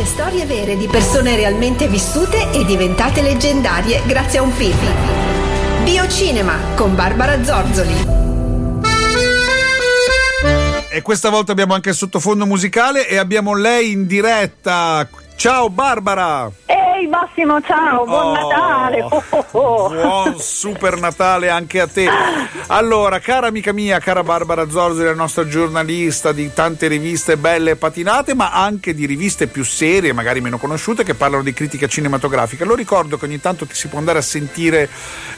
Le storie vere di persone realmente vissute e diventate leggendarie grazie a un film. Biocinema con Barbara Zorzoli. E questa volta abbiamo anche il sottofondo musicale e abbiamo lei in diretta. Ciao Barbara! Ehi Massimo, ciao, buon Oh, Natale! Oh, oh. Buon super Natale anche a te. Allora, cara amica mia, cara Barbara Zorzoli, la nostra giornalista di tante riviste belle e patinate, ma anche di riviste più serie, magari meno conosciute, che parlano di critica cinematografica. Lo ricordo che ogni tanto ti si può andare a sentire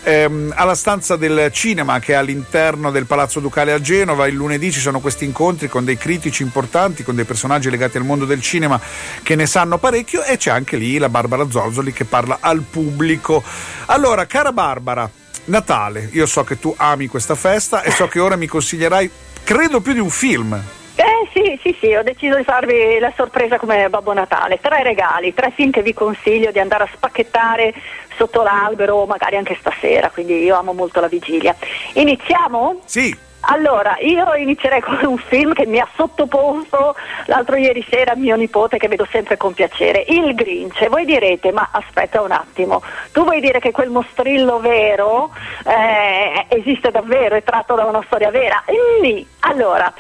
ehm, alla stanza del cinema che è all'interno del Palazzo Ducale a Genova. Il lunedì ci sono questi incontri con dei critici importanti, con dei personaggi legati al mondo del cinema che ne sanno parecchio e c'è anche lì la Barbara Zorzoli che parla al pubblico. Allora, cara Barbara, Natale, io so che tu ami questa festa e so che ora mi consiglierai, credo più di un film. Eh sì, sì, sì, ho deciso di farvi la sorpresa come Babbo Natale. Tre regali, tre film che vi consiglio di andare a spacchettare sotto l'albero, magari anche stasera, quindi io amo molto la vigilia. Iniziamo? Sì, Allora, io inizierei con un film che mi ha sottoposto l'altro ieri sera mio nipote che vedo sempre con piacere, Il Grinch. E voi direte, ma aspetta un attimo, tu vuoi dire che quel mostrillo vero eh, esiste davvero, è tratto da una storia vera? Lì, allora,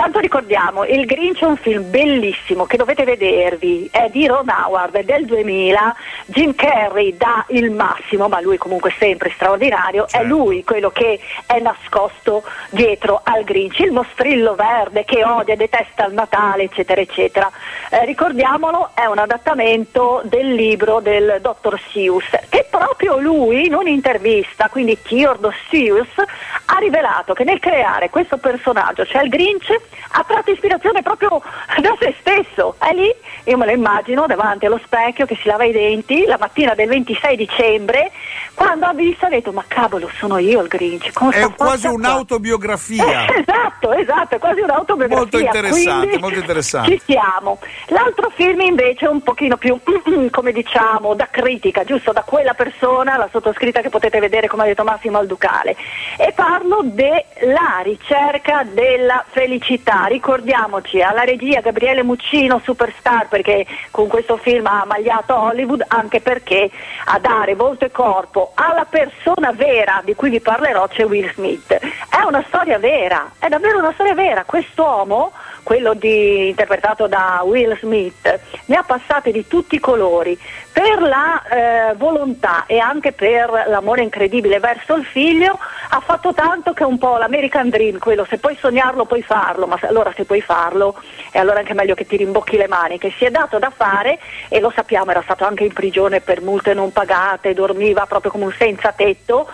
tanto ricordiamo, Il Grinch è un film bellissimo che dovete vedervi, è di Ron Howard, è del 2000, Jim Carrey dà il massimo, ma lui comunque sempre straordinario, è Certo. lui quello che è nascosto dietro al Grinch, il mostrillo verde che odia detesta il Natale, eccetera, eccetera. Eh, ricordiamolo, è un adattamento del libro del dottor Seuss, che proprio lui in un'intervista, quindi Theodore Seuss, ha rivelato che nel creare questo personaggio, cioè il Grinch, ha tratto ispirazione proprio da se stesso. È lì, io me lo immagino davanti allo specchio che si lava i denti la mattina del 26 dicembre, quando ha visto ha detto ma cavolo sono io il Grinch. è quasi faccia qua." un'autobiografia. Eh, esatto, esatto, è quasi un'autobiografia. Molto interessante, quindi molto interessante. Ci siamo. L'altro film invece è un pochino più, come diciamo, da critica, giusto? Da quella persona, la sottoscritta che potete vedere, come ha detto Massimo al Ducale. E parlo della ricerca della felicità. Ricordiamoci, alla regia Gabriele Muccino, superstar, perché con questo film ha magliato Hollywood, anche perché a dare volto e corpo alla persona vera di cui vi parlerò c'è Will Smith. È una storia vera, è davvero una storia vera. Quest'uomo, quello di- interpretato da Will Smith, ne ha passate di tutti i colori per la eh, volontà e anche per l'amore incredibile verso il figlio. Ha fatto tanto che un po' l'American Dream, quello se puoi sognarlo puoi farlo, ma se- allora se puoi farlo è allora anche meglio che ti rimbocchi le mani, che si è dato da fare e lo sappiamo, era stato anche in prigione per multe non pagate, dormiva proprio come un senza tetto.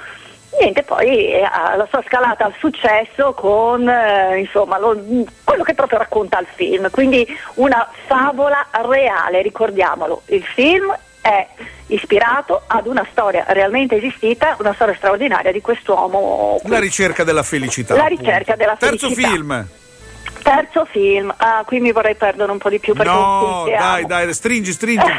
Niente, poi eh, la sua scalata al successo con eh, insomma, lo- quello che proprio racconta il film, quindi una favola reale, ricordiamolo, il film è ispirato ad una storia realmente esistita, una storia straordinaria di quest'uomo. La ricerca della felicità. La appunto. ricerca della Terzo felicità. film. Terzo film, ah, qui mi vorrei perdere un po' di più perché No, dai, dai, stringi, stringi.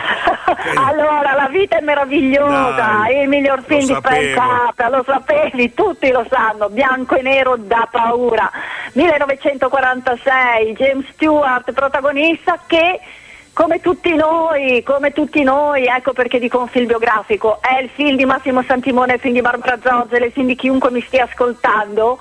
allora, la vita è meravigliosa, Dai, il miglior film di. Capra, lo sapevi, tutti lo sanno, bianco e nero da paura. 1946, James Stewart, protagonista che come tutti noi, come tutti noi, ecco perché dico un film biografico, è il film di Massimo Santimone, il film di Barbara Zorzele, il film di chiunque mi stia ascoltando.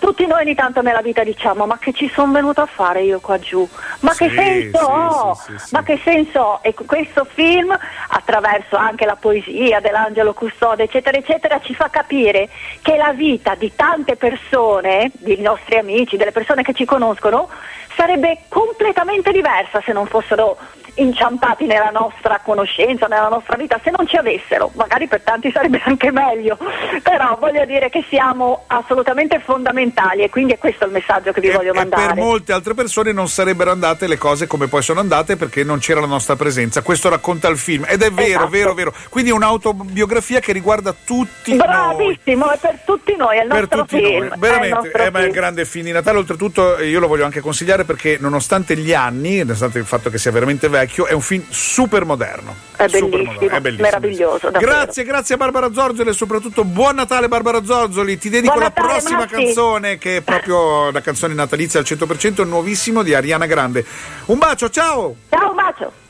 Tutti noi ogni tanto nella vita diciamo ma che ci sono venuto a fare io qua giù? Ma che Sì, senso sì, ho? sì. Ma che senso ho? E questo film, attraverso anche la poesia dell'Angelo Custode, eccetera, eccetera, ci fa capire che la vita di tante persone, dei nostri amici, delle persone che ci conoscono, sarebbe completamente diversa se non fossero inciampati nella nostra conoscenza, nella nostra vita, se non ci avessero, magari per tanti sarebbe anche meglio, però voglio dire che siamo assolutamente fondamentali e quindi è questo il messaggio che vi E, voglio e mandare. per molte altre persone non sarebbero andate le cose come poi sono andate perché non c'era la nostra presenza. Questo racconta il film ed è vero, Esatto. vero, vero. Quindi è un'autobiografia che riguarda tutti noi. Bravissimo, è per tutti noi, è il per nostro tutti film. noi, veramente nostro è, è un grande film di Natale. Oltretutto, eh, io lo voglio anche consigliare perché, nonostante gli anni, nonostante il fatto che sia veramente vecchio, è un film super moderno. È bellissimo, moderno, è bellissimo. meraviglioso, davvero. Grazie, grazie a Barbara Zorzoli e soprattutto buon Natale, Barbara Zorzoli. Ti dedico Buon la Natale, prossima Massi. canzone, che è proprio la canzone natalizia al 100%, nuovissimo di Ariana Grande. Un bacio, ciao! Ciao, un bacio.